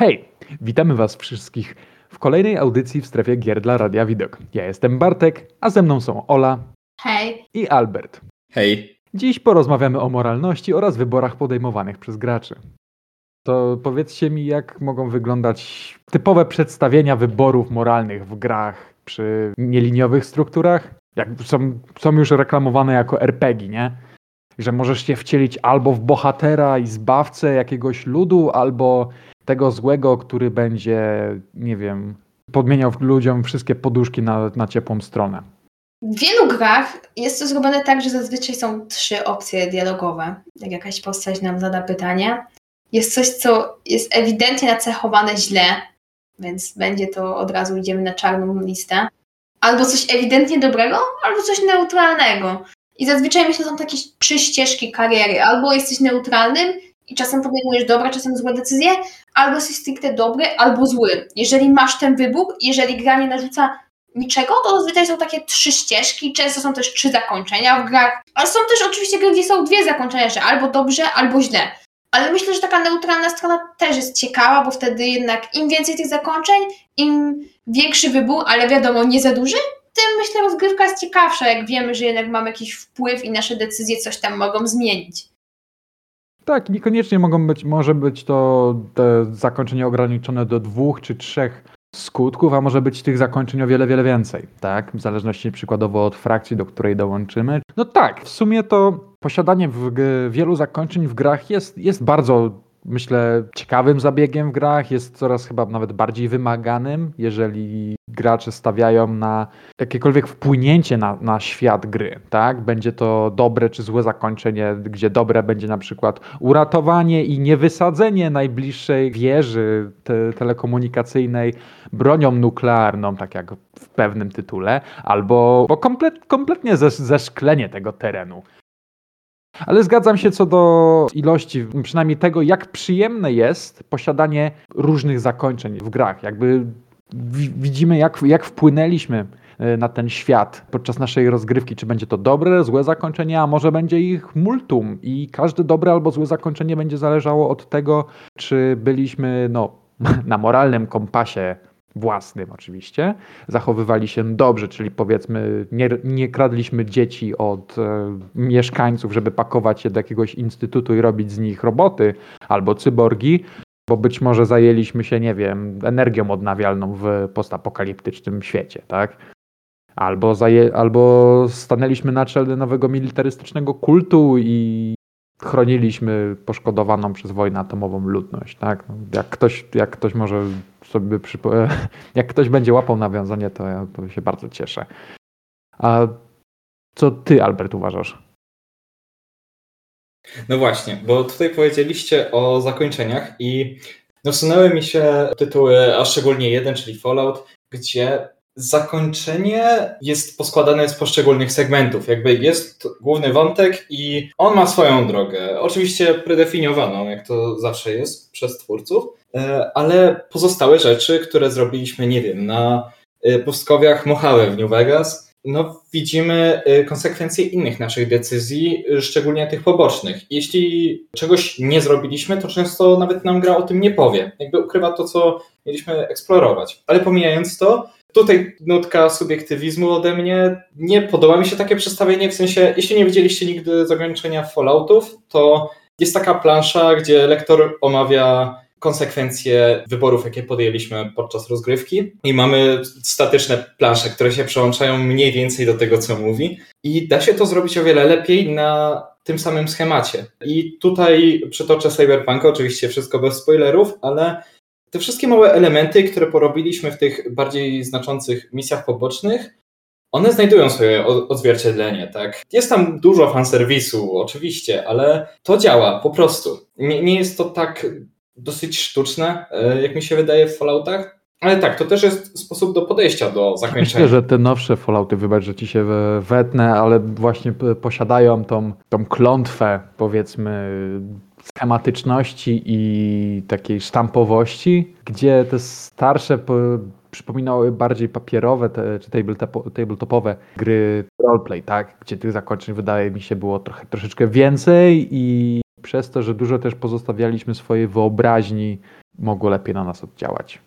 Hej, witamy Was wszystkich w kolejnej audycji w strefie gier dla Radia Widok. Ja jestem Bartek, a ze mną są Ola Hej. i Albert. Hej. Dziś porozmawiamy o moralności oraz wyborach podejmowanych przez graczy. To powiedzcie mi, jak mogą wyglądać typowe przedstawienia wyborów moralnych w grach przy nieliniowych strukturach? Jak są, są już reklamowane jako RPG, nie? Że możesz się wcielić albo w bohatera i zbawcę jakiegoś ludu, albo tego złego, który będzie, nie wiem, podmieniał ludziom wszystkie poduszki na, na ciepłą stronę. W wielu grach jest to zrobione tak, że zazwyczaj są trzy opcje dialogowe. Jak jakaś postać nam zada pytanie. Jest coś, co jest ewidentnie nacechowane źle, więc będzie to od razu idziemy na czarną listę. Albo coś ewidentnie dobrego, albo coś neutralnego. I zazwyczaj myślę, że są takie trzy ścieżki kariery. Albo jesteś neutralnym i czasem podejmujesz dobre, czasem złe decyzje, albo jesteś stricte dobry, albo zły. Jeżeli masz ten wybór, jeżeli gra nie narzuca niczego, to zazwyczaj są takie trzy ścieżki, często są też trzy zakończenia w grach, ale są też oczywiście gry, gdzie są dwie zakończenia, że albo dobrze, albo źle. Ale myślę, że taka neutralna strona też jest ciekawa, bo wtedy jednak im więcej tych zakończeń, im większy wybór, ale wiadomo, nie za duży, myślę rozgrywka jest ciekawsza, jak wiemy, że jednak mamy jakiś wpływ i nasze decyzje coś tam mogą zmienić. Tak, niekoniecznie mogą być, może być to zakończenie ograniczone do dwóch czy trzech skutków, a może być tych zakończeń o wiele, wiele więcej, tak? W zależności przykładowo od frakcji, do której dołączymy. No tak, w sumie to posiadanie w, wielu zakończeń w grach jest, jest bardzo myślę, ciekawym zabiegiem w grach, jest coraz chyba nawet bardziej wymaganym, jeżeli gracze stawiają na jakiekolwiek wpłynięcie na, na świat gry, tak? Będzie to dobre czy złe zakończenie, gdzie dobre będzie na przykład uratowanie i niewysadzenie najbliższej wieży te, telekomunikacyjnej bronią nuklearną, tak jak w pewnym tytule, albo komplet, kompletnie zeszklenie tego terenu. Ale zgadzam się co do ilości, przynajmniej tego, jak przyjemne jest posiadanie różnych zakończeń w grach. Jakby widzimy, jak, jak wpłynęliśmy e, na ten świat podczas naszej rozgrywki. Czy będzie to dobre, złe zakończenie, a może będzie ich multum i każde dobre albo złe zakończenie będzie zależało od tego, czy byliśmy no, na moralnym kompasie własnym oczywiście, zachowywali się dobrze, czyli powiedzmy nie, nie kradliśmy dzieci od e, mieszkańców, żeby pakować je do jakiegoś instytutu i robić z nich roboty albo cyborgi, bo być może zajęliśmy się, nie wiem, energią odnawialną w postapokaliptycznym świecie, tak? Albo, zaje, albo stanęliśmy na czele nowego militarystycznego kultu i chroniliśmy poszkodowaną przez wojnę atomową ludność, tak? No, jak ktoś, jak ktoś może sobie przypo... jak ktoś będzie łapał nawiązanie, to ja to się bardzo cieszę. A co ty, Albert, uważasz? No właśnie, bo tutaj powiedzieliście o zakończeniach i nasunęły mi się tytuły, a szczególnie jeden, czyli Fallout, gdzie zakończenie jest poskładane z poszczególnych segmentów. Jakby jest główny wątek i on ma swoją drogę. Oczywiście predefiniowaną, jak to zawsze jest przez twórców, e, ale pozostałe rzeczy, które zrobiliśmy, nie wiem, na e, pustkowiach Mochałe w New Vegas, no widzimy e, konsekwencje innych naszych decyzji, szczególnie tych pobocznych. Jeśli czegoś nie zrobiliśmy, to często nawet nam gra o tym nie powie. Jakby ukrywa to, co mieliśmy eksplorować. Ale pomijając to, Tutaj nutka subiektywizmu ode mnie. Nie podoba mi się takie przedstawienie, w sensie, jeśli nie widzieliście nigdy zakończenia Falloutów, to jest taka plansza, gdzie lektor omawia konsekwencje wyborów, jakie podjęliśmy podczas rozgrywki i mamy statyczne plansze, które się przełączają mniej więcej do tego, co mówi i da się to zrobić o wiele lepiej na tym samym schemacie. I tutaj przytoczę Cyberpunk, oczywiście wszystko bez spoilerów, ale te wszystkie małe elementy, które porobiliśmy w tych bardziej znaczących misjach pobocznych, one znajdują swoje odzwierciedlenie, tak? Jest tam dużo fanserwisu, oczywiście, ale to działa po prostu. Nie, nie jest to tak dosyć sztuczne, e, jak mi się wydaje w Falloutach, ale tak, to też jest sposób do podejścia do zakończenia. Myślę, że te nowsze Fallouty, wybacz, że ci się wetnę, ale właśnie posiadają tą, tą klątwę, powiedzmy, schematyczności i takiej sztampowości, gdzie te starsze przypominały bardziej papierowe te, czy tabletopowe gry roleplay, tak? Gdzie tych zakończeń wydaje mi się było trochę, troszeczkę więcej i przez to, że dużo też pozostawialiśmy swojej wyobraźni mogło lepiej na nas oddziałać.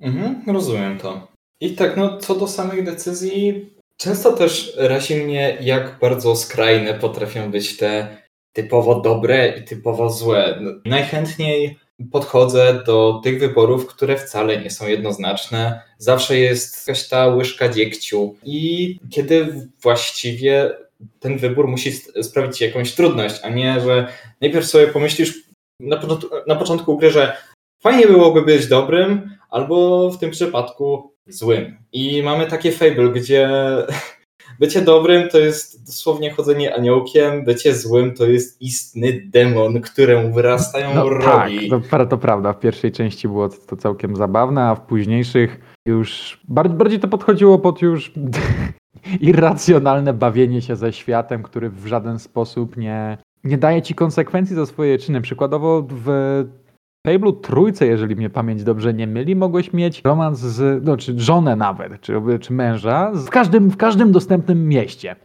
Mhm, rozumiem to. I tak, no co do samych decyzji, często też razi mnie, jak bardzo skrajne potrafią być te typowo dobre i typowo złe. Najchętniej podchodzę do tych wyborów, które wcale nie są jednoznaczne. Zawsze jest jakaś ta łyżka dziegciu i kiedy właściwie ten wybór musi sprawić ci jakąś trudność, a nie, że najpierw sobie pomyślisz na, na początku gry, że fajnie byłoby być dobrym, albo w tym przypadku złym. I mamy takie fable, gdzie bycie dobrym to jest dosłownie chodzenie aniołkiem, bycie złym to jest istny demon, któremu wyrastają no, rogi. Tak, to, to prawda. W pierwszej części było to całkiem zabawne, a w późniejszych już bardziej, bardziej to podchodziło pod już irracjonalne bawienie się ze światem, który w żaden sposób nie, nie daje ci konsekwencji za swoje czyny. Przykładowo w Fable'u trójce, jeżeli mnie pamięć dobrze nie myli, mogłeś mieć romans z, no, czy żonę nawet, czy, czy męża w każdym, w każdym dostępnym mieście.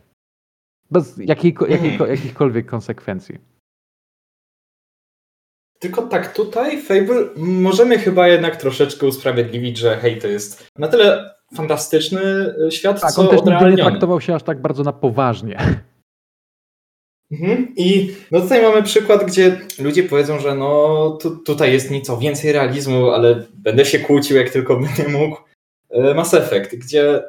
Bez jakiejko, jakiejko, jakichkolwiek konsekwencji. Tylko tak, tutaj Fable możemy chyba jednak troszeczkę usprawiedliwić, że hej, to jest na tyle fantastyczny e, świat, tak, co on też nie traktował się aż tak bardzo na poważnie. Mhm. I no tutaj mamy przykład, gdzie ludzie powiedzą, że no tu, tutaj jest nieco więcej realizmu, ale będę się kłócił jak tylko będę mógł. E, Mass Effect, gdzie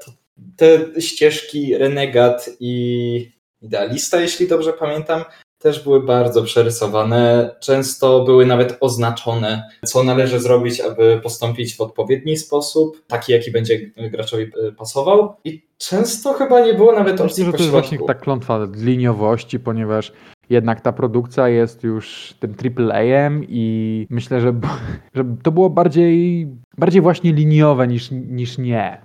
te ścieżki Renegat i Idealista, jeśli dobrze pamiętam, też były bardzo przerysowane. Często były nawet oznaczone, co należy zrobić, aby postąpić w odpowiedni sposób, taki jaki będzie graczowi e, pasował. I często chyba nie było nawet opcji Myślę, że to jest właśnie ta klątwa liniowości, ponieważ jednak ta produkcja jest już tym AAA-em i myślę, że, że to było bardziej, bardziej właśnie liniowe niż, niż nie.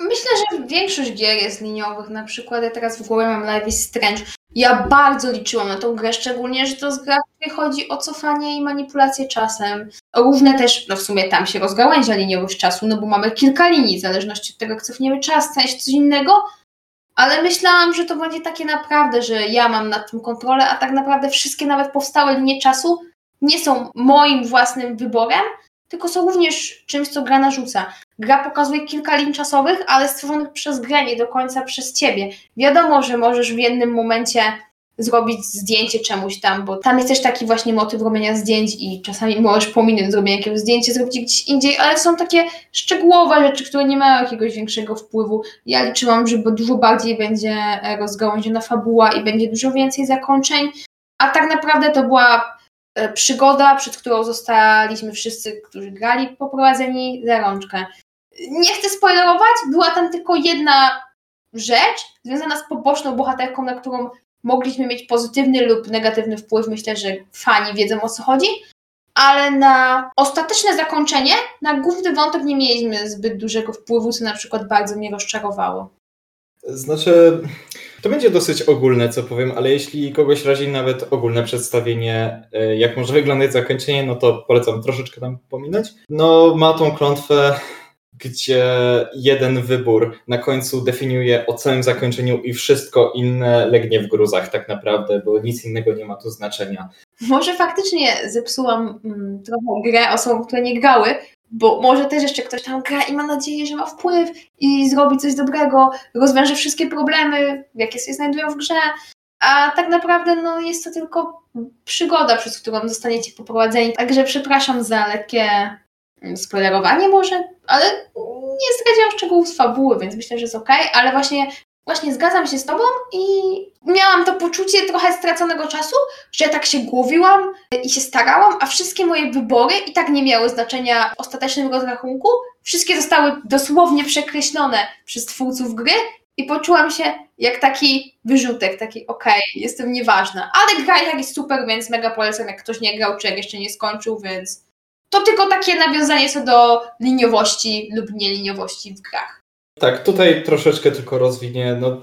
Myślę, że większość gier jest liniowych. Na przykład ja teraz w głowie mam Life is Strange. Ja bardzo liczyłam na tą grę, szczególnie, że to jest gra, chodzi o cofanie i manipulację czasem. Równe też, no w sumie tam się rozgałęzia liniowość czasu, no bo mamy kilka linii, w zależności od tego, jak cofniemy czas, coś coś innego. Ale myślałam, że to będzie takie naprawdę, że ja mam nad tym kontrolę, a tak naprawdę wszystkie nawet powstałe linie czasu nie są moim własnym wyborem, tylko są również czymś, co gra narzuca. Gra pokazuje kilka lin czasowych, ale stworzonych przez grę, nie do końca przez ciebie. Wiadomo, że możesz w jednym momencie zrobić zdjęcie czemuś tam, bo tam jest też taki właśnie motyw robienia zdjęć i czasami możesz pominąć zrobienie jakiegoś zdjęcia, zrobić gdzieś indziej, ale są takie szczegółowe rzeczy, które nie mają jakiegoś większego wpływu. Ja liczyłam, że dużo bardziej będzie rozgałęziona fabuła i będzie dużo więcej zakończeń, a tak naprawdę to była E, przygoda, przed którą zostaliśmy wszyscy, którzy grali, poprowadzeni za rączkę. Nie chcę spoilerować, była tam tylko jedna rzecz związana z poboczną bohaterką, na którą mogliśmy mieć pozytywny lub negatywny wpływ. Myślę, że fani wiedzą o co chodzi. Ale na ostateczne zakończenie, na główny wątek nie mieliśmy zbyt dużego wpływu, co na przykład bardzo mnie rozczarowało. Znaczy, to będzie dosyć ogólne, co powiem, ale jeśli kogoś razi nawet ogólne przedstawienie, e, jak może wyglądać zakończenie, no to polecam troszeczkę tam pominąć. No, ma tą klątwę, gdzie jeden wybór na końcu definiuje o całym zakończeniu i wszystko inne legnie w gruzach tak naprawdę, bo nic innego nie ma tu znaczenia. Może faktycznie zepsułam mm, trochę grę osobom, które nie grały, bo może też jeszcze ktoś tam gra i ma nadzieję, że ma wpływ i zrobi coś dobrego, rozwiąże wszystkie problemy, jakie się znajdują w grze, a tak naprawdę no, jest to tylko przygoda, przez którą zostaniecie poprowadzeni. Także przepraszam za lekkie mm, spoilerowanie może, ale nie zdradziłam szczegółów z fabuły, więc myślę, że jest ok, ale właśnie Właśnie zgadzam się z Tobą i miałam to poczucie trochę straconego czasu, że tak się głowiłam i się starałam, a wszystkie moje wybory i tak nie miały znaczenia w ostatecznym rozrachunku. Wszystkie zostały dosłownie przekreślone przez twórców gry i poczułam się jak taki wyrzutek, taki okej, okay, jestem nieważna. Ale gra i tak jest super, więc mega polecam, jak ktoś nie grał, czy jak jeszcze nie skończył, więc to tylko takie nawiązanie co do liniowości lub nieliniowości w grach. Tak, tutaj troszeczkę tylko rozwinie. No,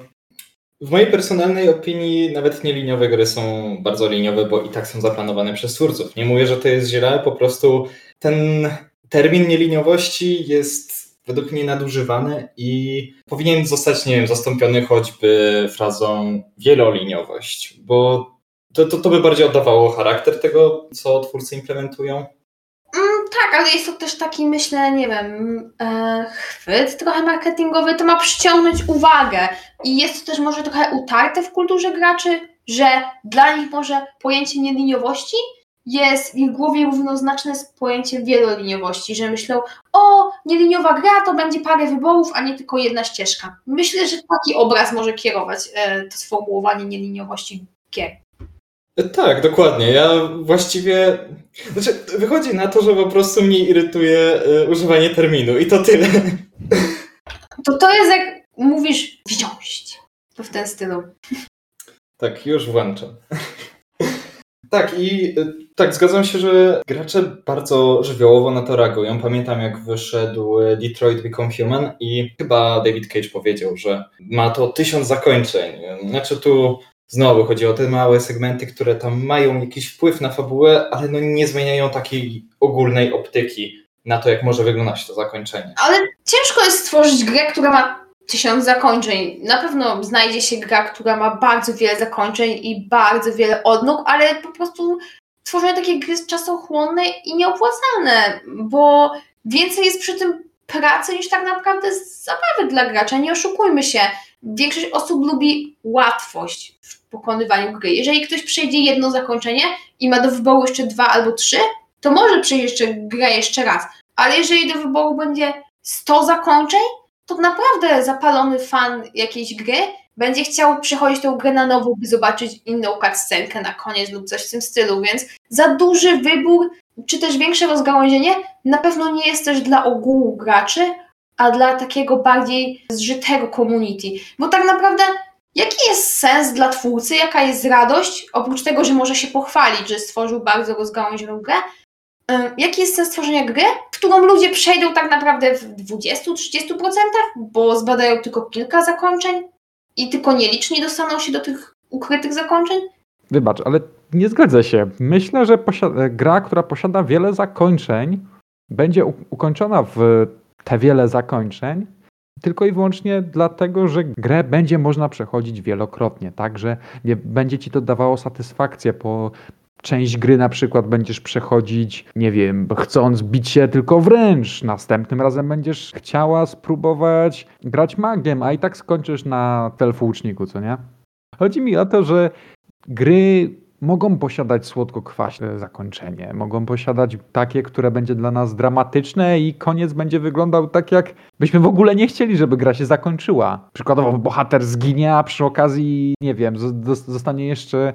w mojej personalnej opinii nawet nieliniowe gry są bardzo liniowe, bo i tak są zaplanowane przez twórców. Nie mówię, że to jest źle, po prostu ten termin nieliniowości jest według mnie nadużywany i powinien zostać, nie wiem, zastąpiony choćby frazą wieloliniowość, bo To, to, to by bardziej oddawało charakter tego, co twórcy implementują. Tak, ale jest to też taki, myślę, nie wiem, e, chwyt trochę marketingowy, to ma przyciągnąć uwagę. I jest to też może trochę utarte w kulturze graczy, że dla nich może pojęcie nieliniowości jest w ich głowie równoznaczne z pojęciem wieloliniowości, że myślą, o, nieliniowa gra to będzie parę wyborów, a nie tylko jedna ścieżka. Myślę, że taki obraz może kierować e, to sformułowanie nieliniowości gier. Tak, dokładnie. Ja właściwie. Znaczy, wychodzi na to, że po prostu mnie irytuje y, używanie terminu i to tyle. To to jest jak mówisz wziąć. To w ten stylu. Tak, już włączam. tak, i y, tak, zgadzam się, że gracze bardzo żywiołowo na to reagują. Pamiętam, jak wyszedł Detroit Become Human i chyba David Cage powiedział, że ma to tysiąc zakończeń. Znaczy, tu znowu chodzi o te małe segmenty, które tam mają jakiś wpływ na fabułę, ale no nie zmieniają takiej ogólnej optyki na to, jak może wyglądać to zakończenie. Ale ciężko jest stworzyć grę, która ma tysiąc zakończeń. Na pewno znajdzie się gra, która ma bardzo wiele zakończeń i bardzo wiele odnóg, ale po prostu tworzenie takiej gry jest czasochłonne i nieopłacalne, bo więcej jest przy tym pracy niż tak naprawdę zabawy dla gracza. Nie oszukujmy się. Większość osób lubi łatwość pokonywaniu gry. Jeżeli ktoś przejdzie jedno zakończenie i ma do wyboru jeszcze dwa albo trzy, to może przejść jeszcze grę jeszcze raz. Ale jeżeli do wyboru będzie 100 zakończeń, to naprawdę zapalony fan jakiejś gry będzie chciał przechodzić tą grę na nowo, by zobaczyć inną cutscenkę na koniec lub coś w tym stylu, więc za duży wybór, czy też większe rozgałęzienie na pewno nie jest też dla ogółu graczy, a dla takiego bardziej zżytego community. Bo tak naprawdę jaki jest sens dla twórcy, jaka jest radość, oprócz tego, że może się pochwalić, że stworzył bardzo rozgałęzioną grę, jaki jest sens tworzenia gry, którą ludzie przejdą tak naprawdę w 20-30%, bo zbadają tylko kilka zakończeń i tylko nieliczni dostaną się do tych ukrytych zakończeń? Wybacz, ale nie zgodzę się. Myślę, że gra, która posiada wiele zakończeń, będzie ukończona w te wiele zakończeń, tylko i wyłącznie dlatego, że grę będzie można przechodzić wielokrotnie, tak, że nie będzie ci to dawało satysfakcję po część gry na przykład będziesz przechodzić, nie wiem, chcąc bić się tylko wręcz. Następnym razem będziesz chciała spróbować grać magiem, a i tak skończysz na telfłuczniku, co nie? Chodzi mi o to, że gry mogą posiadać słodko-kwaśne zakończenie, mogą posiadać takie, które będzie dla nas dramatyczne i koniec będzie wyglądał tak, jak byśmy w ogóle nie chcieli, żeby gra się zakończyła. Przykładowo bohater zginie, a przy okazji, nie wiem, zostanie jeszcze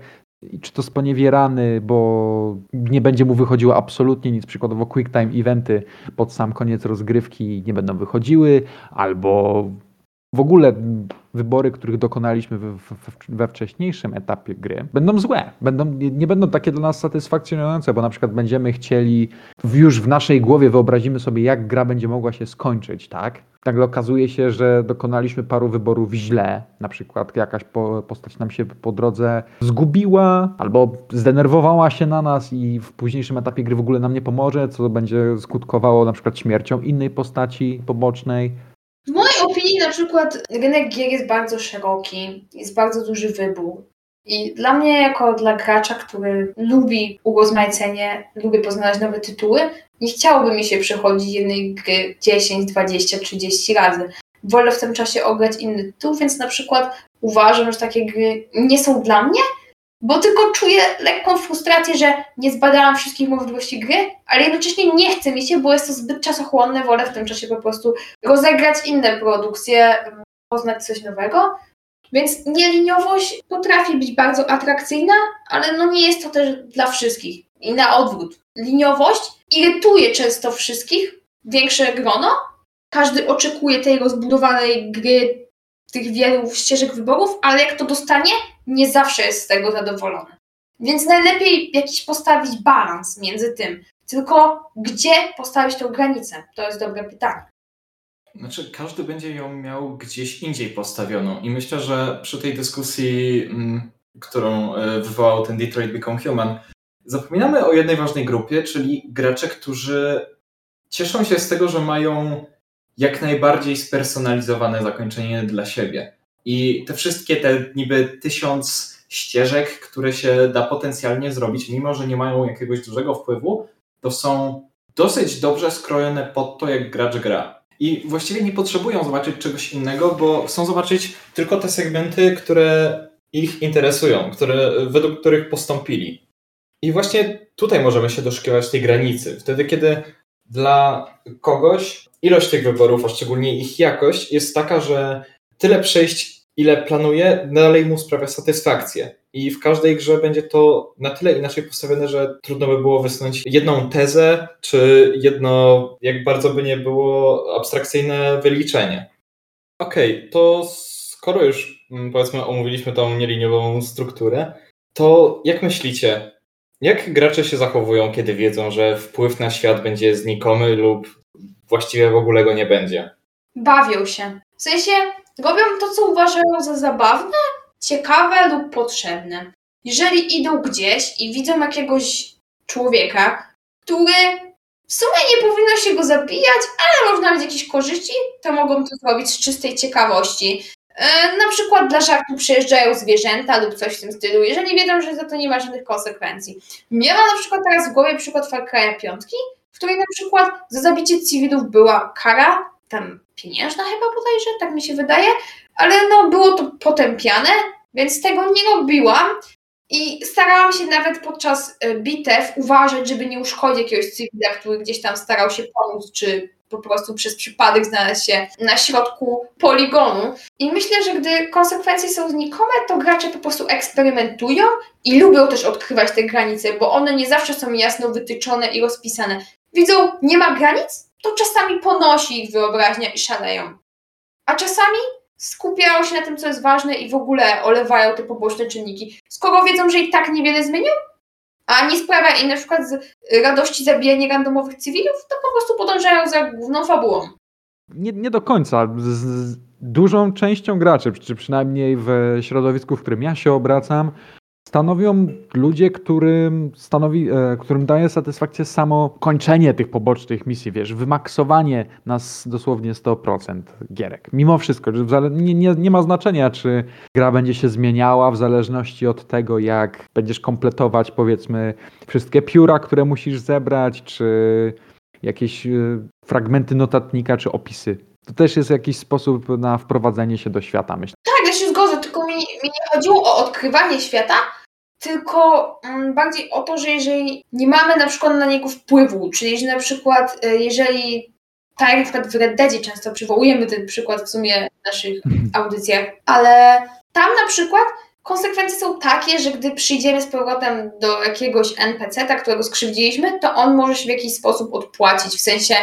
czy to sponiewierany, bo nie będzie mu wychodziło absolutnie nic, przykładowo quick time eventy pod sam koniec rozgrywki nie będą wychodziły, albo w ogóle wybory, których dokonaliśmy we, we, wcześniejszym etapie gry, będą złe. Będą, nie będą takie dla nas satysfakcjonujące, bo na przykład będziemy chcieli, już w naszej głowie wyobrazimy sobie, jak gra będzie mogła się skończyć, tak? Nagle okazuje się, że dokonaliśmy paru wyborów źle. Na przykład jakaś postać nam się po drodze zgubiła albo zdenerwowała się na nas i w późniejszym etapie gry w ogóle nam nie pomoże, co będzie skutkowało na przykład śmiercią innej postaci pobocznej. W mojej opinii na przykład rynek gier jest bardzo szeroki, jest bardzo duży wybór. I dla mnie, jako dla gracza, który lubi urozmaicenie, lubi poznawać nowe tytuły, nie chciałoby mi się przechodzić jednej gry 10, 20, 30 razy. Wolę w tym czasie ograć inny tytuł, więc na przykład uważam, że takie gry nie są dla mnie, bo tylko czuję lekką frustrację, że nie zbadałam wszystkich możliwości gry, ale jednocześnie nie chce mi się, bo jest to zbyt czasochłonne, wolę w tym czasie po prostu rozegrać inne produkcje, poznać coś nowego. Więc nieliniowość potrafi być bardzo atrakcyjna, ale no nie jest to też dla wszystkich. I na odwrót. Liniowość irytuje często wszystkich, większe grono. Każdy oczekuje tej rozbudowanej gry, tych wielu ścieżek wyborów, ale jak to dostanie, nie zawsze jest z tego zadowolony. Więc najlepiej jakiś postawić balans między tym. Tylko gdzie postawić tą granicę? To jest dobre pytanie. Znaczy, każdy będzie ją miał gdzieś indziej postawioną. I myślę, że przy tej dyskusji, mm, którą e, wywołał ten Detroit Become Human, zapominamy o jednej ważnej grupie, czyli gracze, którzy cieszą się z tego, że mają jak najbardziej spersonalizowane zakończenie dla siebie. I te wszystkie te niby tysiąc ścieżek, które się da potencjalnie zrobić, mimo że nie mają jakiegoś dużego wpływu, to są dosyć dobrze skrojone pod to, jak gracz gra. I właściwie nie potrzebują zobaczyć czegoś innego, bo chcą zobaczyć tylko te segmenty, które ich interesują, które, według których postąpili. I właśnie tutaj możemy się doszukiwać tej granicy. Wtedy, kiedy dla kogoś ilość tych wyborów, a szczególnie ich jakość, jest taka, że tyle przejść, ile planuje, dalej mu sprawia satysfakcję. I w każdej grze będzie to na tyle inaczej postawione, że trudno by było wysunąć jedną tezę, czy jedno, jak bardzo by nie było, abstrakcyjne wyliczenie. Okej, okay, to skoro już mm, powiedzmy omówiliśmy tą nieliniową strukturę, to jak myślicie, jak gracze się zachowują, kiedy wiedzą, że wpływ na świat będzie znikomy lub właściwie w ogóle go nie będzie? Bawią się. W sensie robią to, co uważają za zabawne, ciekawe lub potrzebne. Jeżeli idą gdzieś i widzą jakiegoś człowieka, który w sumie nie powinno się go zabijać, ale można mieć jakieś korzyści, to mogą to zrobić z czystej ciekawości. E, na przykład dla żartu przejeżdżają zwierzęta lub coś w tym stylu, jeżeli wiedzą, że za to nie ma żadnych konsekwencji. Miałam na przykład teraz w głowie przykład Far Cry'a 5, w której na przykład za zabicie cywilów była kara, tam pieniężna chyba bodajże, tak mi się wydaje, ale no było to potępiane, więc tego nie robiłam i starałam się nawet podczas e, bitew uważać, żeby nie uszkodzić jakiegoś cywila, który gdzieś tam starał się pomóc, czy po prostu przez przypadek znaleźć się na środku poligonu. I myślę, że gdy konsekwencje są znikome, to gracze po prostu eksperymentują i lubią też odkrywać te granice, bo one nie zawsze są jasno wytyczone i rozpisane. Widzą, nie ma granic, to czasami ponosi ich wyobraźnia i szaleją. A czasami skupiają się na tym, co jest ważne i w ogóle olewają te poboczne czynniki. Skoro wiedzą, że i tak niewiele zmienią, a nie sprawia im na przykład z radości zabijanie randomowych cywilów, to po prostu podążają za główną fabułą. Nie, nie do końca. Z, z dużą częścią graczy, czy przynajmniej w środowisku, w którym ja się obracam, stanowią ludzie, którym, stanowi, e, którym daje satysfakcję samo kończenie tych pobocznych misji, wiesz, wymaksowanie nas dosłownie 100% gierek. Mimo wszystko, nie, nie, nie ma znaczenia, czy gra będzie się zmieniała w zależności od tego, jak będziesz kompletować, powiedzmy, wszystkie pióra, które musisz zebrać, czy jakieś e, fragmenty notatnika, czy opisy. To też jest jakiś sposób na wprowadzenie się do świata, myślę. Tak, ja się zgodzę, tylko mi, mi nie chodziło o odkrywanie świata, tylko mm, bardziej o to, że jeżeli nie mamy na przykład na niego wpływu, czyli że na przykład y, jeżeli tak jak na przykład w Red Deadzie często przywołujemy ten przykład w sumie w naszych audycjach, ale tam na przykład konsekwencje są takie, że gdy przyjdziemy z powrotem do jakiegoś NPC-ta, którego skrzywdziliśmy, to on może się w jakiś sposób odpłacić, w sensie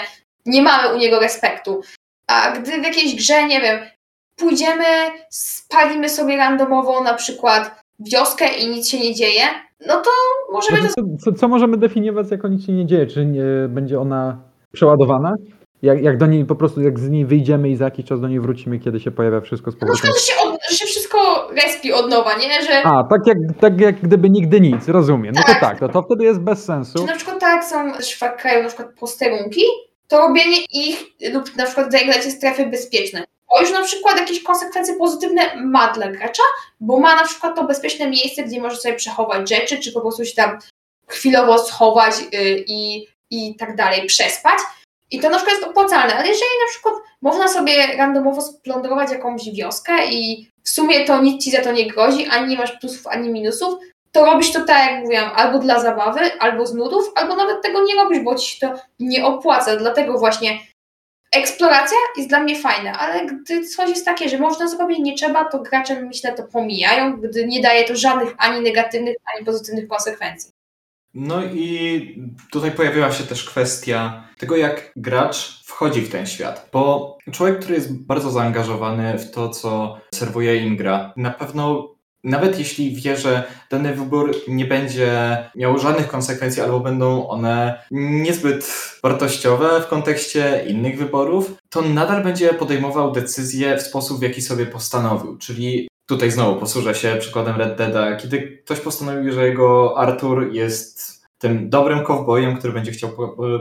nie mamy u niego respektu. A gdy w jakiejś grze, nie wiem, pójdziemy, spalimy sobie randomowo na przykład wioskę i nic się nie dzieje, no to możemy... Znaczy, co, co, co możemy definiować jako nic się nie dzieje? Czy nie, będzie ona przeładowana? Jak, jak do niej po prostu, jak z niej wyjdziemy i za jakiś czas do niej wrócimy, kiedy się pojawia wszystko z powrotem. No, że się, od, że się wszystko respi od nowa, nie? Że... A, tak jak, tak jak gdyby nigdy nic, rozumiem. No tak. to tak, to, to wtedy jest bez sensu. Czy na przykład tak są kraju na przykład posterunki, to robienie ich lub na przykład zagranie strefy bezpieczne to już na przykład jakieś konsekwencje pozytywne ma dla gracza, bo ma na przykład to bezpieczne miejsce, gdzie może sobie przechować rzeczy, czy po prostu się tam chwilowo schować yy, i, i tak dalej, przespać. I to na przykład jest opłacalne, ale jeżeli na przykład można sobie randomowo splądrować jakąś wioskę i w sumie to nic ci za to nie grozi, ani nie masz plusów, ani minusów, to robisz to tak, jak mówiłam, albo dla zabawy, albo z nudów, albo nawet tego nie robisz, bo ci się to nie opłaca. Dlatego właśnie eksploracja jest dla mnie fajna, ale gdy coś jest takie, że można zrobić, nie trzeba, to gracze myślę to pomijają, gdy nie daje to żadnych ani negatywnych, ani pozytywnych konsekwencji. No i tutaj pojawiła się też kwestia tego, jak gracz wchodzi w ten świat. Bo człowiek, który jest bardzo zaangażowany w to, co serwuje im gra, na pewno nawet jeśli wie, że dany wybór nie będzie miał żadnych konsekwencji albo będą one niezbyt wartościowe w kontekście innych wyborów, to nadal będzie podejmował decyzje w sposób, w jaki sobie postanowił. Czyli tutaj znowu posłużę się przykładem Red Deada. Kiedy ktoś postanowił, że jego Arthur jest tym dobrym kowbojem, który będzie chciał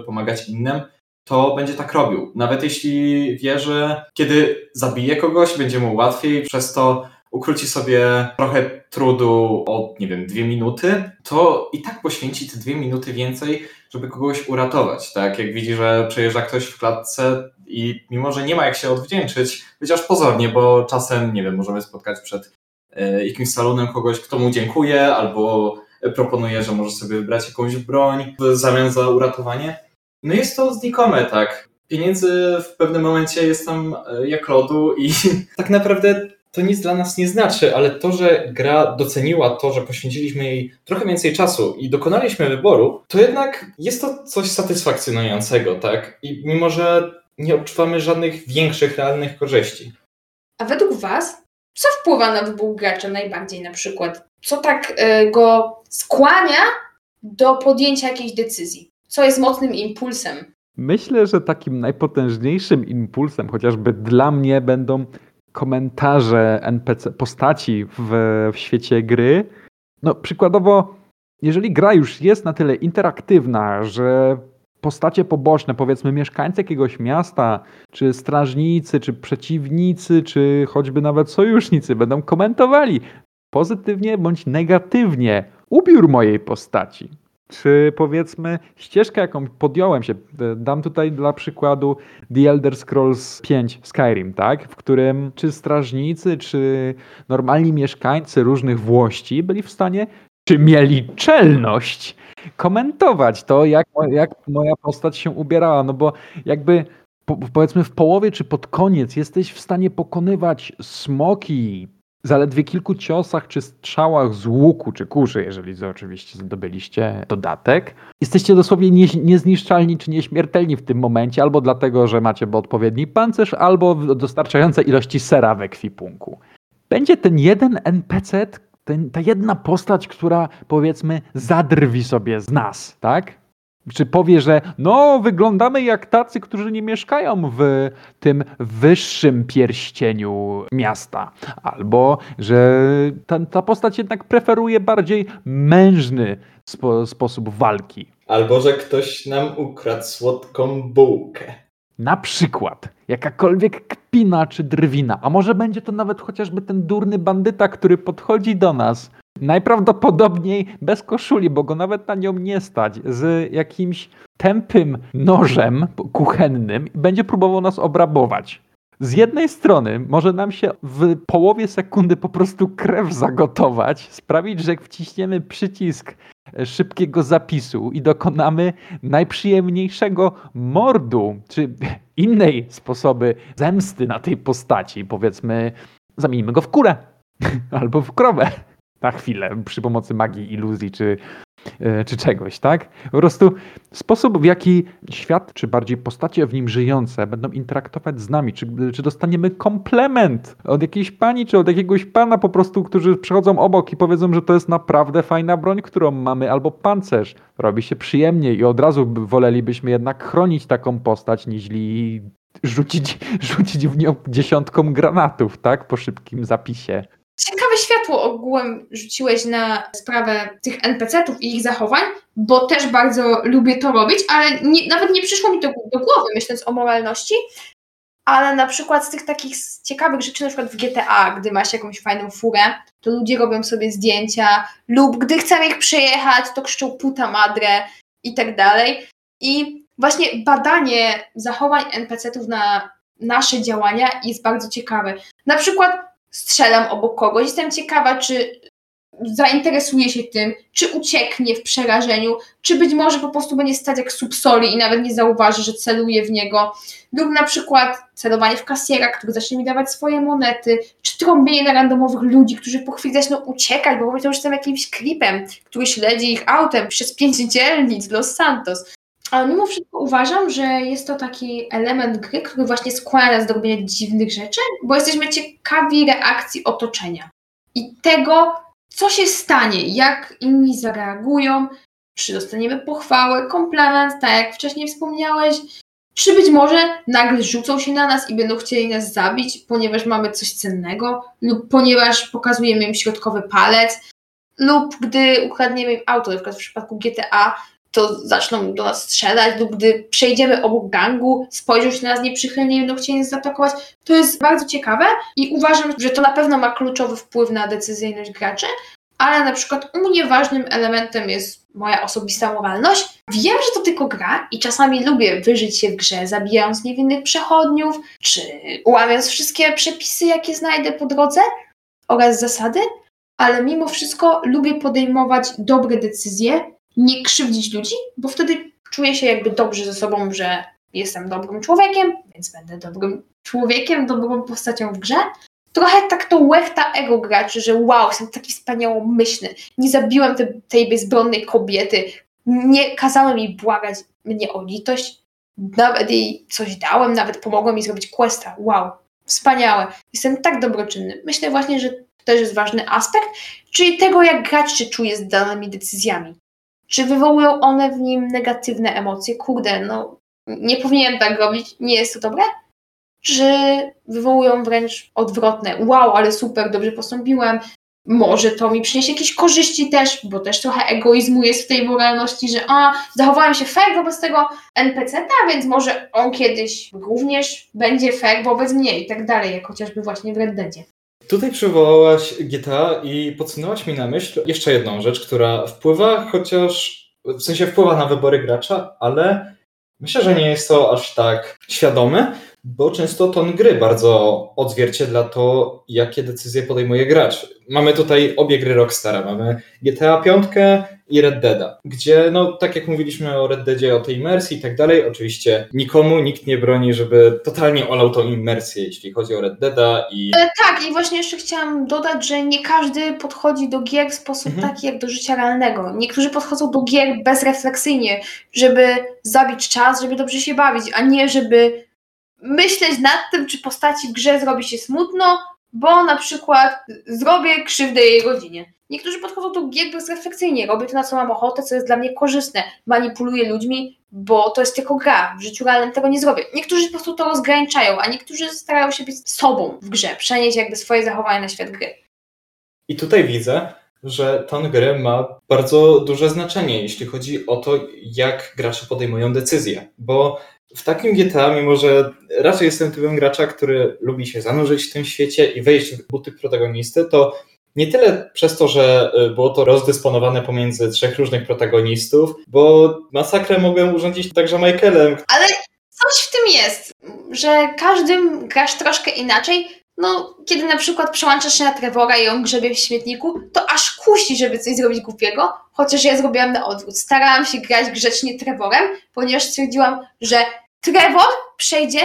pomagać innym, to będzie tak robił. Nawet jeśli wie, że kiedy zabije kogoś, będzie mu łatwiej, przez to ukróci sobie trochę trudu o, nie wiem, dwie minuty, to i tak poświęci te dwie minuty więcej, żeby kogoś uratować. Tak, jak widzi, że przejeżdża ktoś w klatce i mimo, że nie ma jak się odwdzięczyć, chociaż pozornie, bo czasem, nie wiem, możemy spotkać przed e, jakimś salonem kogoś, kto mu dziękuje, albo proponuje, że może sobie wybrać jakąś broń w zamian za uratowanie. No jest to znikome, tak. Pieniędzy w pewnym momencie jest tam e, jak lodu i tak naprawdę to nic dla nas nie znaczy, ale to, że gra doceniła to, że poświęciliśmy jej trochę więcej czasu i dokonaliśmy wyboru, to jednak jest to coś satysfakcjonującego, tak? I mimo, że nie odczuwamy żadnych większych realnych korzyści. A według Was, co wpływa na wybór gracza najbardziej na przykład? Co tak y, go skłania do podjęcia jakiejś decyzji? Co jest mocnym impulsem? Myślę, że takim najpotężniejszym impulsem, chociażby dla mnie, będą komentarze NPC, postaci w, w świecie gry. No, przykładowo, jeżeli gra już jest na tyle interaktywna, że postacie poboczne, powiedzmy mieszkańcy jakiegoś miasta, czy strażnicy, czy przeciwnicy, czy choćby nawet sojusznicy będą komentowali pozytywnie bądź negatywnie ubiór mojej postaci. Czy powiedzmy ścieżkę, jaką podjąłem się, dam tutaj dla przykładu The Elder Scrolls 5 Skyrim, tak? w którym czy strażnicy, czy normalni mieszkańcy różnych włości byli w stanie, czy mieli czelność komentować to, jak, jak moja postać się ubierała, no bo jakby po, powiedzmy w połowie czy pod koniec jesteś w stanie pokonywać smoki, zaledwie kilku ciosach czy strzałach z łuku czy kurzy, jeżeli oczywiście zdobyliście dodatek, jesteście dosłownie nie, niezniszczalni czy nieśmiertelni w tym momencie, albo dlatego, że macie odpowiedni pancerz, albo dostarczające ilości sera w ekwipunku. Będzie ten jeden NPC, ten, ta jedna postać, która powiedzmy zadrwi sobie z nas, tak? Czy powie, że no, wyglądamy jak tacy, którzy nie mieszkają w tym wyższym pierścieniu miasta. Albo, że ta, ta postać jednak preferuje bardziej mężny spo, sposób walki. Albo, że ktoś nam ukradł słodką bułkę. Na przykład jakakolwiek kpina czy drwina, a może będzie to nawet chociażby ten durny bandyta, który podchodzi do nas Najprawdopodobniej bez koszuli, bo go nawet na nią nie stać, z jakimś tępym nożem kuchennym będzie próbował nas obrabować. Z jednej strony może nam się w połowie sekundy po prostu krew zagotować, sprawić, że wciśniemy przycisk szybkiego zapisu i dokonamy najprzyjemniejszego mordu, czy innej sposoby zemsty na tej postaci, powiedzmy, zamienimy go w kurę albo w krowę na chwilę przy pomocy magii, iluzji czy, e, czy czegoś, tak? Po prostu sposób, w jaki świat, czy bardziej postacie w nim żyjące będą interaktować z nami, czy, czy dostaniemy komplement od jakiejś pani, czy od jakiegoś pana po prostu, którzy przechodzą obok i powiedzą, że to jest naprawdę fajna broń, którą mamy, albo pancerz. Robi się przyjemniej i od razu wolelibyśmy jednak chronić taką postać, niźli rzucić, rzucić w nią dziesiątką granatów, tak? Po szybkim zapisie ciekawe światło ogółem rzuciłeś na sprawę tych NPC-ów i ich zachowań, bo też bardzo lubię to robić, ale nie, nawet nie przyszło mi to do głowy, myśląc o moralności, ale na przykład z tych takich ciekawych rzeczy, na przykład w GTA, gdy masz jakąś fajną furę, to ludzie robią sobie zdjęcia, lub gdy chcemy ich przejechać, to krzyczą puta madre i tak dalej. I właśnie badanie zachowań NPC-ów na nasze działania jest bardzo ciekawe. Na przykład strzelam obok kogoś. Jestem ciekawa, czy zainteresuje się tym, czy ucieknie w przerażeniu, czy być może po prostu będzie stać jak subsoli i nawet nie zauważy, że celuje w niego, lub na przykład celowanie w kasiera, który zacznie mi dawać swoje monety, czy trąbienie na randomowych ludzi, którzy po chwili zaczną uciekać, bo myślą, że jestem jakimś klipem, który śledzi ich autem przez pięć dzielnic Los Santos. Ale mimo wszystko uważam, że jest to taki element gry, który właśnie skłania nas do robienia dziwnych rzeczy, bo jesteśmy ciekawi reakcji otoczenia i tego, co się stanie, jak inni zareagują, czy dostaniemy pochwałę, komplement, tak jak wcześniej wspomniałeś, czy być może nagle rzucą się na nas i będą chcieli nas zabić, ponieważ mamy coś cennego, lub ponieważ pokazujemy im środkowy palec, lub gdy ukradniemy im auto, na przykład w przypadku GTA, to zaczną do nas strzelać, lub gdy przejdziemy obok gangu, spojrzą się na nas nieprzychylnie i będą chcieli nas zaatakować. To jest bardzo ciekawe i uważam, że to na pewno ma kluczowy wpływ na decyzyjność graczy, ale na przykład u mnie ważnym elementem jest moja osobista moralność. Wiem, że to tylko gra i czasami lubię wyżyć się w grze, zabijając niewinnych przechodniów, czy łamiąc wszystkie przepisy, jakie znajdę po drodze oraz zasady, ale mimo wszystko lubię podejmować dobre decyzje, nie krzywdzić ludzi, bo wtedy czuję się jakby dobrze ze sobą, że jestem dobrym człowiekiem, więc będę dobrym człowiekiem, dobrą postacią w grze. Trochę tak to łechta ego graczy, że wow, jestem taki wspaniałomyślny, nie zabiłem te, tej bezbronnej kobiety, nie kazałem jej błagać mnie o litość, nawet jej coś dałem, nawet pomogłem jej zrobić questa. Wow, wspaniałe. Jestem tak dobroczynny. Myślę właśnie, że to też jest ważny aspekt, czyli tego, jak gracz się czuje z danymi decyzjami. Czy wywołują one w nim negatywne emocje? Kurde, no nie powinienem tak robić, nie jest to dobre? Czy wywołują wręcz odwrotne? Wow, ale super, dobrze postąpiłem. Może to mi przyniesie jakieś korzyści też, bo też trochę egoizmu jest w tej moralności, że a, zachowałem się fair wobec tego NPC-ta, więc może on kiedyś również będzie fair wobec mnie i tak dalej, jak chociażby właśnie w Red Deadzie. Tutaj przywołałaś GTA i podsunęłaś mi na myśl jeszcze jedną rzecz, która wpływa, chociaż w sensie wpływa na wybory gracza, ale myślę, że nie jest to aż tak świadome, bo często ton gry bardzo odzwierciedla to, jakie decyzje podejmuje gracz. Mamy tutaj obie gry Rockstara, mamy GTA 5 i Red Deada, gdzie, no tak jak mówiliśmy o Red Deadzie, o tej imersji i tak dalej, oczywiście nikomu nikt nie broni, żeby totalnie olał tą imersję, jeśli chodzi o Red Deada i... E, tak, i właśnie jeszcze chciałam dodać, że nie każdy podchodzi do gier w sposób Mhm. taki jak do życia realnego. Niektórzy podchodzą do gier bezrefleksyjnie, żeby zabić czas, żeby dobrze się bawić, a nie żeby myśleć nad tym, czy postaci w grze zrobi się smutno, bo na przykład zrobię krzywdę jej rodzinie. Niektórzy podchodzą do gier bezrefleksyjnie, robię to na co mam ochotę, co jest dla mnie korzystne, manipuluję ludźmi, bo to jest tylko gra, w życiu realnym tego nie zrobię. Niektórzy po prostu to rozgraniczają, a niektórzy starają się być sobą w grze, przenieść jakby swoje zachowania na świat gry. I tutaj widzę, że ton gry ma bardzo duże znaczenie, jeśli chodzi o to, jak gracze podejmują decyzje. Bo w takim GTA, mimo że raczej jestem typem gracza, który lubi się zanurzyć w tym świecie i wejść w buty protagonisty, to nie tyle przez to, że y, było to rozdysponowane pomiędzy trzech różnych protagonistów, bo masakrę mogłem urządzić także Michaelem, Coś w tym jest, że każdym grasz troszkę inaczej. No, kiedy na przykład przełączasz się na Trevora i on grzebie w śmietniku, to aż kusi, żeby coś zrobić głupiego, chociaż ja zrobiłam na odwrót. Starałam się grać grzecznie Trevorem, ponieważ stwierdziłam, że Trevor przejdzie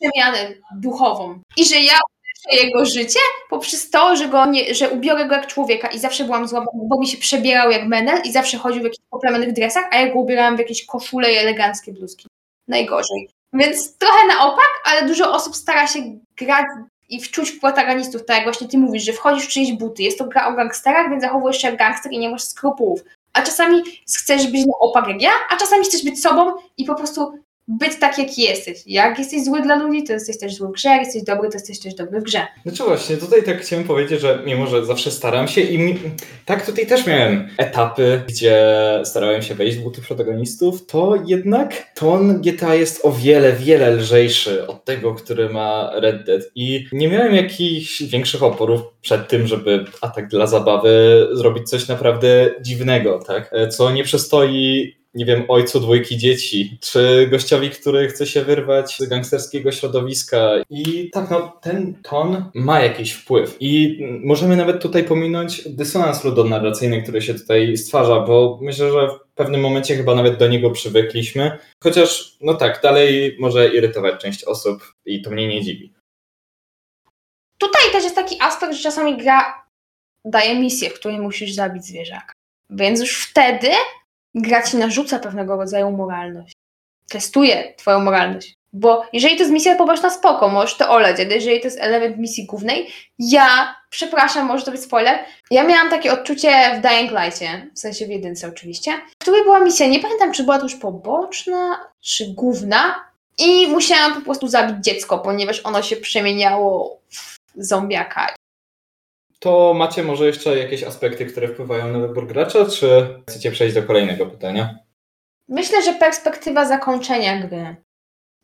przemianę duchową i że ja ulepszę jego życie poprzez to, że, go nie, że ubiorę go jak człowieka i zawsze byłam zła, bo mi się przebierał jak menel i zawsze chodził w jakichś poplemenych dresach, a ja go ubierałam w jakieś koszule i eleganckie bluzki. Najgorzej. Więc trochę na opak, ale dużo osób stara się grać i wczuć w protagonistów, tak jak właśnie ty mówisz, że wchodzisz w czyjeś buty. Jest to gra o gangsterach, więc zachowujesz się jak gangster i nie masz skrupułów. A czasami chcesz być na opak jak ja, a czasami chcesz być sobą i po prostu być tak, jaki jesteś. Jak jesteś zły dla ludzi, to jesteś też zły w grze, jak jesteś dobry, to jesteś też dobry w grze. Znaczy właśnie, tutaj tak chciałem powiedzieć, że mimo, że zawsze staram się i mi, tak tutaj też miałem etapy, gdzie starałem się wejść w buty protagonistów, to jednak ton GTA jest o wiele, wiele lżejszy od tego, który ma Red Dead i nie miałem jakichś większych oporów przed tym, żeby a tak dla zabawy zrobić coś naprawdę dziwnego, tak? E, Co nie przystoi nie wiem, ojcu dwójki dzieci, czy gościowi, który chce się wyrwać z gangsterskiego środowiska. I tak, no, ten ton ma jakiś wpływ. I możemy nawet tutaj pominąć dysonans ludonarracyjny, który się tutaj stwarza, bo myślę, że w pewnym momencie chyba nawet do niego przywykliśmy. Chociaż, no tak, dalej może irytować część osób i to mnie nie dziwi. Tutaj też jest taki aspekt, że czasami gra daje misję, w której musisz zabić zwierzaka. Więc już wtedy gra ci narzuca pewnego rodzaju moralność. Testuje twoją moralność. Bo jeżeli to jest misja poboczna, spoko, możesz to oleć, ale jeżeli to jest element misji głównej, ja, przepraszam, może to być spoiler, ja miałam takie odczucie w Dying Light'cie, w sensie w jedynce oczywiście, w której była misja, nie pamiętam, czy była to już poboczna, czy główna, i musiałam po prostu zabić dziecko, ponieważ ono się przemieniało w zombiaka. To macie może jeszcze jakieś aspekty, które wpływają na wybór gracza, czy chcecie przejść do kolejnego pytania? Myślę, że perspektywa zakończenia gry.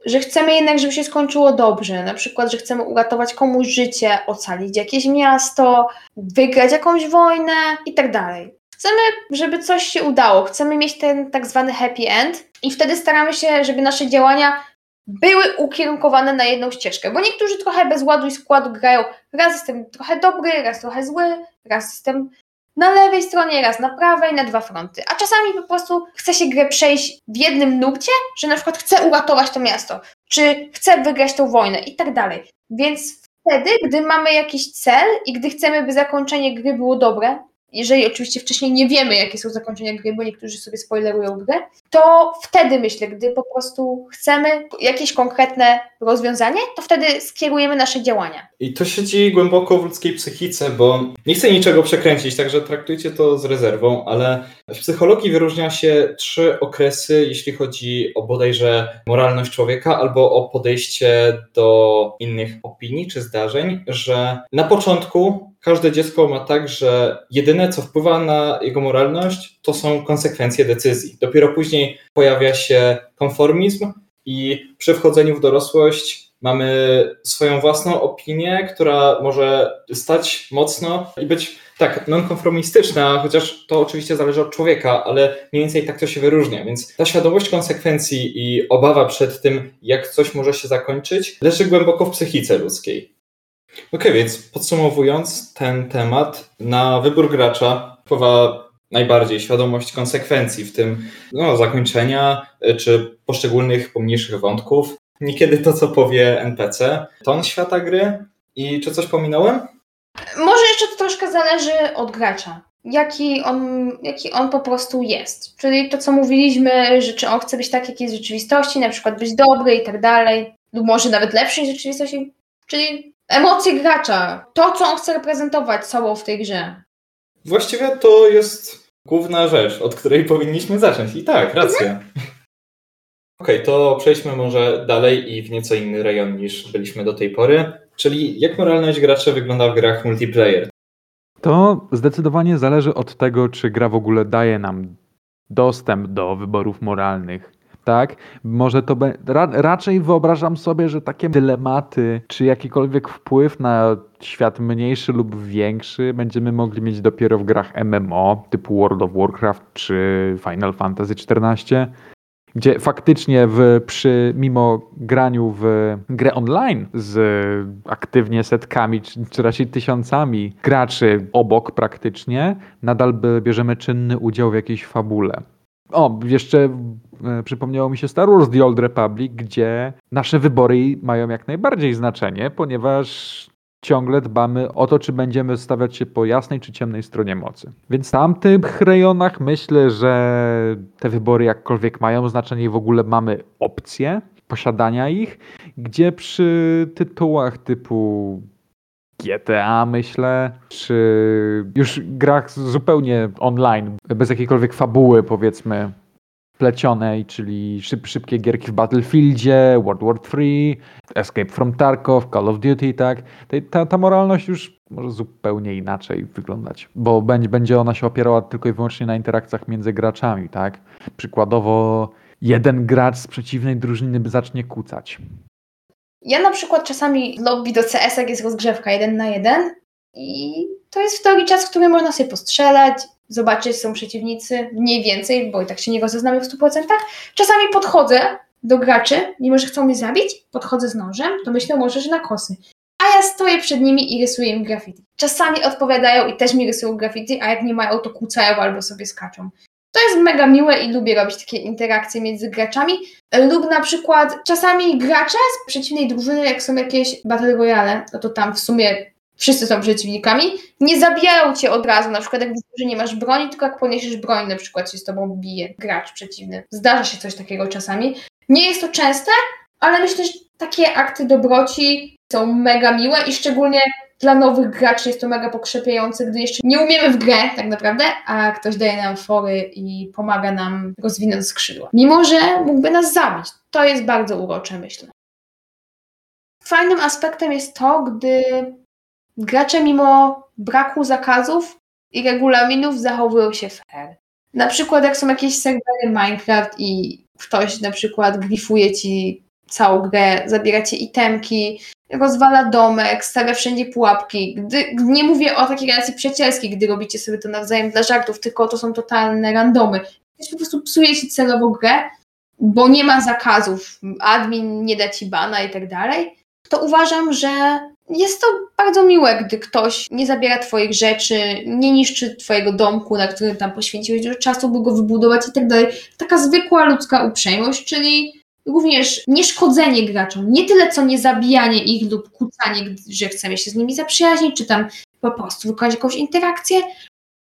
Że chcemy jednak, żeby się skończyło dobrze. Na przykład, że chcemy uratować komuś życie, ocalić jakieś miasto, wygrać jakąś wojnę i tak dalej. Chcemy, żeby coś się udało. Chcemy mieć ten tak zwany happy end i wtedy staramy się, żeby nasze działania były ukierunkowane na jedną ścieżkę. Bo niektórzy trochę bez ładu i składu grają. Raz jestem trochę dobry, raz trochę zły, raz jestem na lewej stronie, raz na prawej, na dwa fronty. A czasami po prostu chce się grę przejść w jednym nurcie, że na przykład chcę uratować to miasto, czy chcę wygrać tą wojnę i tak dalej. Więc wtedy, gdy mamy jakiś cel i gdy chcemy, by zakończenie gry było dobre, jeżeli oczywiście wcześniej nie wiemy, jakie są zakończenia gry, bo niektórzy sobie spoilerują grę, to wtedy myślę, gdy po prostu chcemy jakieś konkretne rozwiązanie, to wtedy skierujemy nasze działania. I to siedzi głęboko w ludzkiej psychice, bo nie chcę niczego przekręcić, także traktujcie to z rezerwą, ale w psychologii wyróżnia się trzy okresy, jeśli chodzi o bodajże moralność człowieka albo o podejście do innych opinii czy zdarzeń, że na początku każde dziecko ma tak, że jedyne co wpływa na jego moralność to są konsekwencje decyzji. Dopiero później pojawia się konformizm i przy wchodzeniu w dorosłość mamy swoją własną opinię, która może stać mocno i być tak, nonkonformistyczna, chociaż to oczywiście zależy od człowieka, ale mniej więcej tak to się wyróżnia. Więc ta świadomość konsekwencji i obawa przed tym, jak coś może się zakończyć, leży głęboko w psychice ludzkiej. Ok, więc podsumowując ten temat, na wybór gracza wpływa najbardziej świadomość konsekwencji, w tym no, zakończenia y, czy poszczególnych pomniejszych wątków. Niekiedy to, co powie NPC, ton świata gry i czy coś pominąłem? Może jeszcze to troszkę zależy od gracza. Jaki on, jaki on po prostu jest. Czyli to, co mówiliśmy, że czy on chce być tak, jak jest w rzeczywistości, na przykład być dobry i tak dalej, lub może nawet lepszy w rzeczywistości. Czyli emocje gracza, to, co on chce reprezentować sobą w tej grze. Właściwie to jest główna rzecz, od której powinniśmy zacząć. I tak, racja. Okej, okay, to przejdźmy może dalej i w nieco inny rejon niż byliśmy do tej pory. Czyli jak moralność graczy wygląda w grach multiplayer? To zdecydowanie zależy od tego, czy gra w ogóle daje nam dostęp do wyborów moralnych. Tak, może to be... Ra raczej wyobrażam sobie, że takie dylematy, czy jakikolwiek wpływ na świat mniejszy lub większy będziemy mogli mieć dopiero w grach MMO typu World of Warcraft czy Final Fantasy XIV gdzie faktycznie w, przy, mimo graniu w grę online z aktywnie setkami, czy, czy raczej tysiącami graczy obok praktycznie, nadal bierzemy czynny udział w jakiejś fabule. O, jeszcze e, przypomniało mi się Star Wars The Old Republic, gdzie nasze wybory mają jak najbardziej znaczenie, ponieważ ciągle dbamy o to, czy będziemy stawiać się po jasnej czy ciemnej stronie mocy. Więc w tamtych rejonach myślę, że te wybory jakkolwiek mają znaczenie i w ogóle mamy opcję posiadania ich, gdzie przy tytułach typu GTA, myślę, czy już grach zupełnie online, bez jakiejkolwiek fabuły, powiedzmy, plecionej, czyli szyb, szybkie gierki w Battlefieldzie, World War III, Escape from Tarkov, Call of Duty, tak. Ta, ta moralność już może zupełnie inaczej wyglądać, bo będzie, będzie ona się opierała tylko i wyłącznie na interakcjach między graczami, tak. Przykładowo jeden gracz z przeciwnej drużyny zacznie kucać. Ja na przykład czasami lobby do CS, jest rozgrzewka jeden na jeden i to jest w teorii czas, w którym można sobie postrzelać, zobaczyć, są przeciwnicy, mniej więcej, bo i tak się nie rozeznamy w 100%. Czasami podchodzę do graczy, mimo że chcą mnie zabić, podchodzę z nożem, to myślę może, że na kosy. A ja stoję przed nimi i rysuję im graffiti. Czasami odpowiadają i też mi rysują graffiti, a jak nie mają, to kłócają albo sobie skaczą. To jest mega miłe i lubię robić takie interakcje między graczami. Lub na przykład czasami gracze z przeciwnej drużyny, jak są jakieś battle royale, no to tam w sumie wszyscy są przeciwnikami, nie zabijają cię od razu, na przykład jak widzą, że nie masz broni, tylko jak poniesiesz broń, na przykład się z tobą bije gracz przeciwny. Zdarza się coś takiego czasami. Nie jest to częste, ale myślę, że takie akty dobroci są mega miłe i szczególnie dla nowych graczy jest to mega pokrzepiające, gdy jeszcze nie umiemy w grę tak naprawdę, a ktoś daje nam fory i pomaga nam rozwinąć skrzydła. Mimo, że mógłby nas zabić. To jest bardzo urocze, myślę. Fajnym aspektem jest to, gdy Gracze mimo braku zakazów i regulaminów zachowują się fair. Na przykład jak są jakieś serwery Minecraft i ktoś na przykład grifuje ci całą grę, zabiera ci itemki, rozwala domek, stawia wszędzie pułapki. Gdy, nie mówię o takiej relacji przyjacielskiej, gdy robicie sobie to nawzajem dla żartów, tylko to są totalne randomy. Ktoś po prostu psuje ci celowo grę, bo nie ma zakazów, admin nie da ci bana i tak dalej, to uważam, że jest to bardzo miłe, gdy ktoś nie zabiera twoich rzeczy, nie niszczy twojego domku, na którym tam poświęciłeś dużo czasu, by go wybudować i tak dalej. Taka zwykła ludzka uprzejmość, czyli również nieszkodzenie graczom. Nie tyle co nie zabijanie ich lub kłócanie, że chcemy się z nimi zaprzyjaźnić, czy tam po prostu wykonać jakąś interakcję,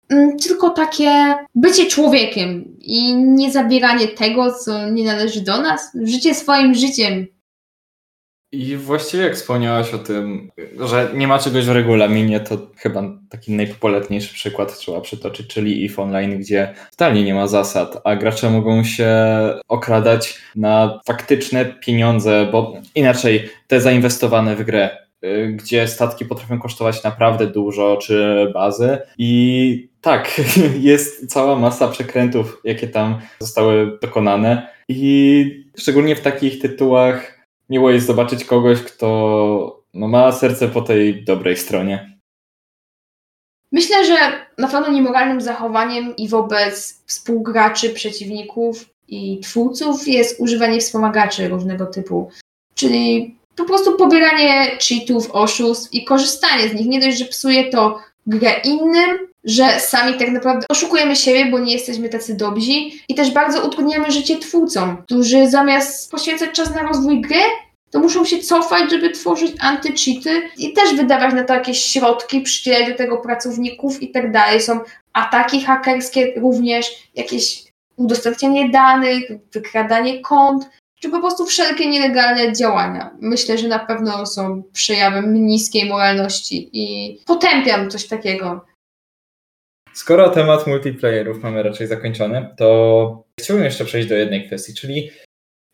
mm, tylko takie bycie człowiekiem i nie zabieranie tego, co nie należy do nas. Życie swoim życiem, i właściwie jak wspomniałaś o tym, że nie ma czegoś w regulaminie, to chyba taki najpopularniejszy przykład trzeba przytoczyć, czyli EVE Online, gdzie totalnie nie ma zasad, a gracze mogą się okradać na faktyczne pieniądze, bo inaczej te zainwestowane w grę, y, gdzie statki potrafią kosztować naprawdę dużo, czy bazy. I tak, jest cała masa przekrętów, jakie tam zostały dokonane. I szczególnie w takich tytułach miło jest zobaczyć kogoś, kto no, ma serce po tej dobrej stronie. Myślę, że na pewno niemoralnym zachowaniem i wobec współgraczy, przeciwników i twórców jest używanie wspomagaczy różnego typu. Czyli po prostu pobieranie cheatów, oszustw i korzystanie z nich. Nie dość, że psuje to grę innym, że sami tak naprawdę oszukujemy siebie, bo nie jesteśmy tacy dobrzy i też bardzo utrudniamy życie twórcom, którzy zamiast poświęcać czas na rozwój gry, to muszą się cofać, żeby tworzyć anty-cheaty i też wydawać na to jakieś środki, przydzielać do tego pracowników i tak dalej. Są ataki hakerskie również, jakieś udostępnianie danych, wykradanie kont, czy po prostu wszelkie nielegalne działania. Myślę, że na pewno są przejawem niskiej moralności i potępiam coś takiego. Skoro temat multiplayerów mamy raczej zakończony, to chciałbym jeszcze przejść do jednej kwestii, czyli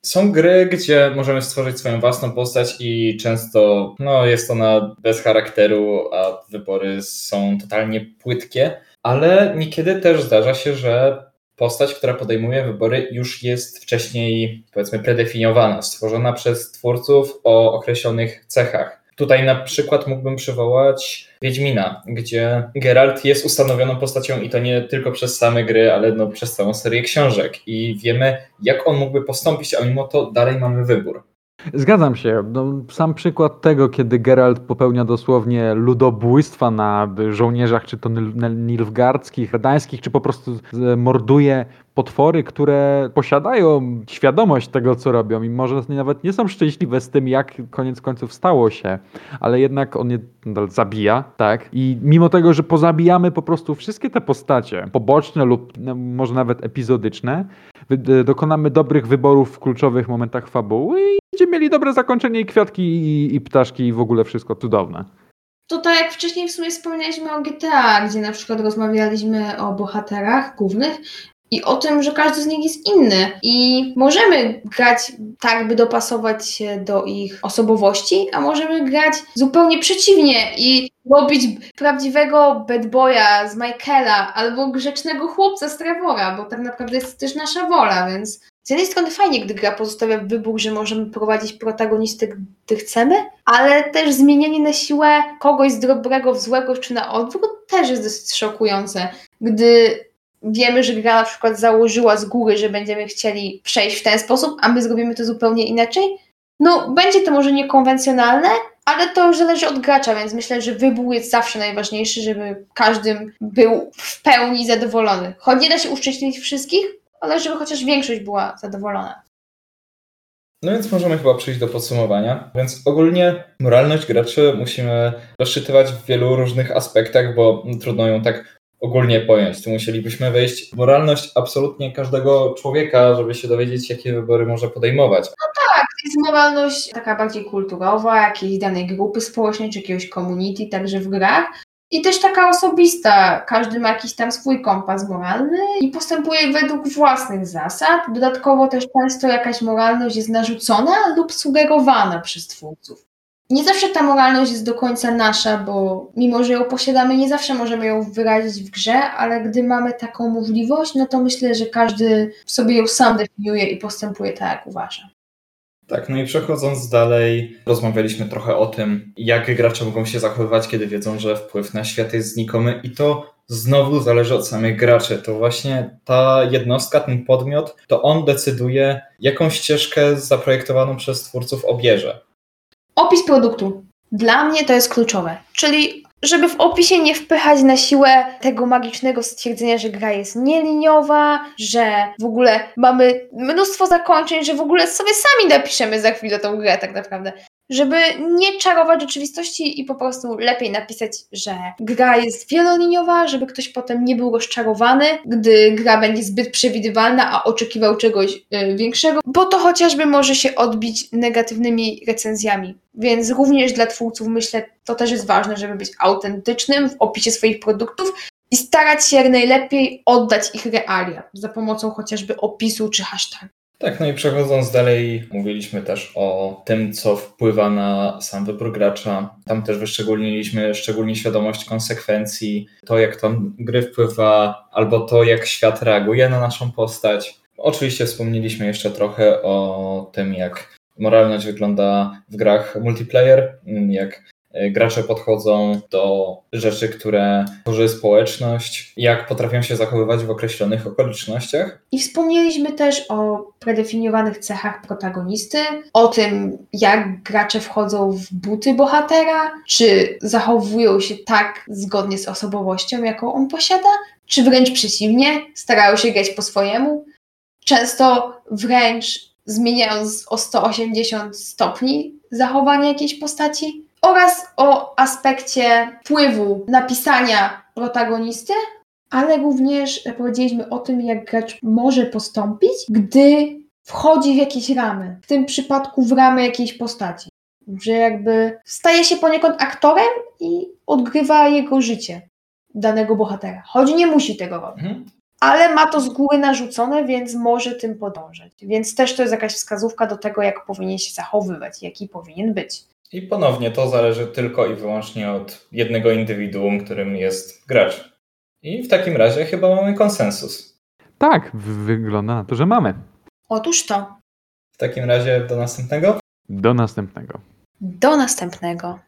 są gry, gdzie możemy stworzyć swoją własną postać i często no, jest ona bez charakteru, a wybory są totalnie płytkie, ale niekiedy też zdarza się, że postać, która podejmuje wybory, już jest wcześniej, powiedzmy, predefiniowana, stworzona przez twórców o określonych cechach. Tutaj na przykład mógłbym przywołać Wiedźmina, gdzie Geralt jest ustanowioną postacią i to nie tylko przez same gry, ale no przez całą serię książek i wiemy, jak on mógłby postąpić, a mimo to dalej mamy wybór. Zgadzam się. No, sam przykład tego, kiedy Geralt popełnia dosłownie ludobójstwa na żołnierzach, czy to nilfgardzkich, redańskich, czy po prostu morduje potwory, które posiadają świadomość tego, co robią i może nawet nie są szczęśliwe z tym, jak koniec końców stało się, ale jednak on je zabija, tak? I mimo tego, że pozabijamy po prostu wszystkie te postacie, poboczne lub no, może nawet epizodyczne, dokonamy dobrych wyborów w kluczowych momentach fabuły i będziemy mieli dobre zakończenie i kwiatki i, i ptaszki i w ogóle wszystko cudowne. To tak jak wcześniej w sumie wspomnieliśmy o GTA, gdzie na przykład rozmawialiśmy o bohaterach głównych, i o tym, że każdy z nich jest inny i możemy grać tak, by dopasować się do ich osobowości, a możemy grać zupełnie przeciwnie i robić prawdziwego bad boya z Michaela albo grzecznego chłopca z Trevora, bo tak naprawdę jest też nasza wola, więc z jednej strony fajnie, gdy gra pozostawia wybór, że możemy prowadzić protagonistę, gdy chcemy, ale też zmienianie na siłę kogoś z dobrego w złego czy na odwrót też jest dosyć szokujące, gdy wiemy, że gra na przykład założyła z góry, że będziemy chcieli przejść w ten sposób, a my zrobimy to zupełnie inaczej, no będzie to może niekonwencjonalne, ale to już zależy od gracza, więc myślę, że wybór jest zawsze najważniejszy, żeby każdy był w pełni zadowolony. Choć nie da się uszczęśliwić wszystkich, ale żeby chociaż większość była zadowolona. No więc możemy chyba przejść do podsumowania. Więc ogólnie moralność graczy musimy rozczytywać w wielu różnych aspektach, bo trudno ją tak ogólnie pojąć. Tu musielibyśmy wejść w moralność absolutnie każdego człowieka, żeby się dowiedzieć, jakie wybory może podejmować. No tak, to jest moralność taka bardziej kulturowa, jakiejś danej grupy społecznej, czy jakiegoś community, także w grach. I też taka osobista. Każdy ma jakiś tam swój kompas moralny i postępuje według własnych zasad. Dodatkowo też często jakaś moralność jest narzucona lub sugerowana przez twórców. Nie zawsze ta moralność jest do końca nasza, bo mimo, że ją posiadamy, nie zawsze możemy ją wyrazić w grze, ale gdy mamy taką możliwość, no to myślę, że każdy sobie ją sam definiuje i postępuje tak, jak uważa. Tak, no i przechodząc dalej, rozmawialiśmy trochę o tym, jak gracze mogą się zachowywać, kiedy wiedzą, że wpływ na świat jest znikomy i to znowu zależy od samych graczy. To właśnie ta jednostka, ten podmiot, to on decyduje, jaką ścieżkę zaprojektowaną przez twórców obierze. Opis produktu. Dla mnie to jest kluczowe. Czyli, żeby w opisie nie wpychać na siłę tego magicznego stwierdzenia, że gra jest nieliniowa, że w ogóle mamy mnóstwo zakończeń, że w ogóle sobie sami napiszemy za chwilę tą grę tak naprawdę. Żeby nie czarować rzeczywistości i po prostu lepiej napisać, że gra jest wieloliniowa, żeby ktoś potem nie był rozczarowany, gdy gra będzie zbyt przewidywalna, a oczekiwał czegoś y, większego, bo to chociażby może się odbić negatywnymi recenzjami. Więc również dla twórców myślę, to też jest ważne, żeby być autentycznym w opisie swoich produktów i starać się jak najlepiej oddać ich realia za pomocą chociażby opisu czy hashtagu. Tak, no i przechodząc dalej, mówiliśmy też o tym, co wpływa na sam wybór gracza. Tam też wyszczególniliśmy szczególnie świadomość konsekwencji, to jak tam gry wpływa, albo to jak świat reaguje na naszą postać. Oczywiście wspomnieliśmy jeszcze trochę o tym, jak moralność wygląda w grach multiplayer, jak gracze podchodzą do rzeczy, które tworzy społeczność, jak potrafią się zachowywać w określonych okolicznościach. I wspomnieliśmy też o predefiniowanych cechach protagonisty, o tym, jak gracze wchodzą w buty bohatera, czy zachowują się tak zgodnie z osobowością, jaką on posiada, czy wręcz przeciwnie, starają się grać po swojemu. Często wręcz zmieniając o 180 stopni zachowanie jakiejś postaci oraz o aspekcie wpływu napisania protagonisty, ale również powiedzieliśmy o tym, jak gracz może postąpić, gdy wchodzi w jakieś ramy. W tym przypadku w ramy jakiejś postaci. Że jakby staje się poniekąd aktorem i odgrywa jego życie danego bohatera. Choć nie musi tego robić. Mhm. Ale ma to z góry narzucone, więc może tym podążać. Więc też to jest jakaś wskazówka do tego, jak powinien się zachowywać, jaki powinien być. I ponownie to zależy tylko i wyłącznie od jednego indywiduum, którym jest gracz. I w takim razie chyba mamy konsensus. Tak, wygląda na to, że mamy. Otóż to. W takim razie do następnego? Do następnego. Do następnego.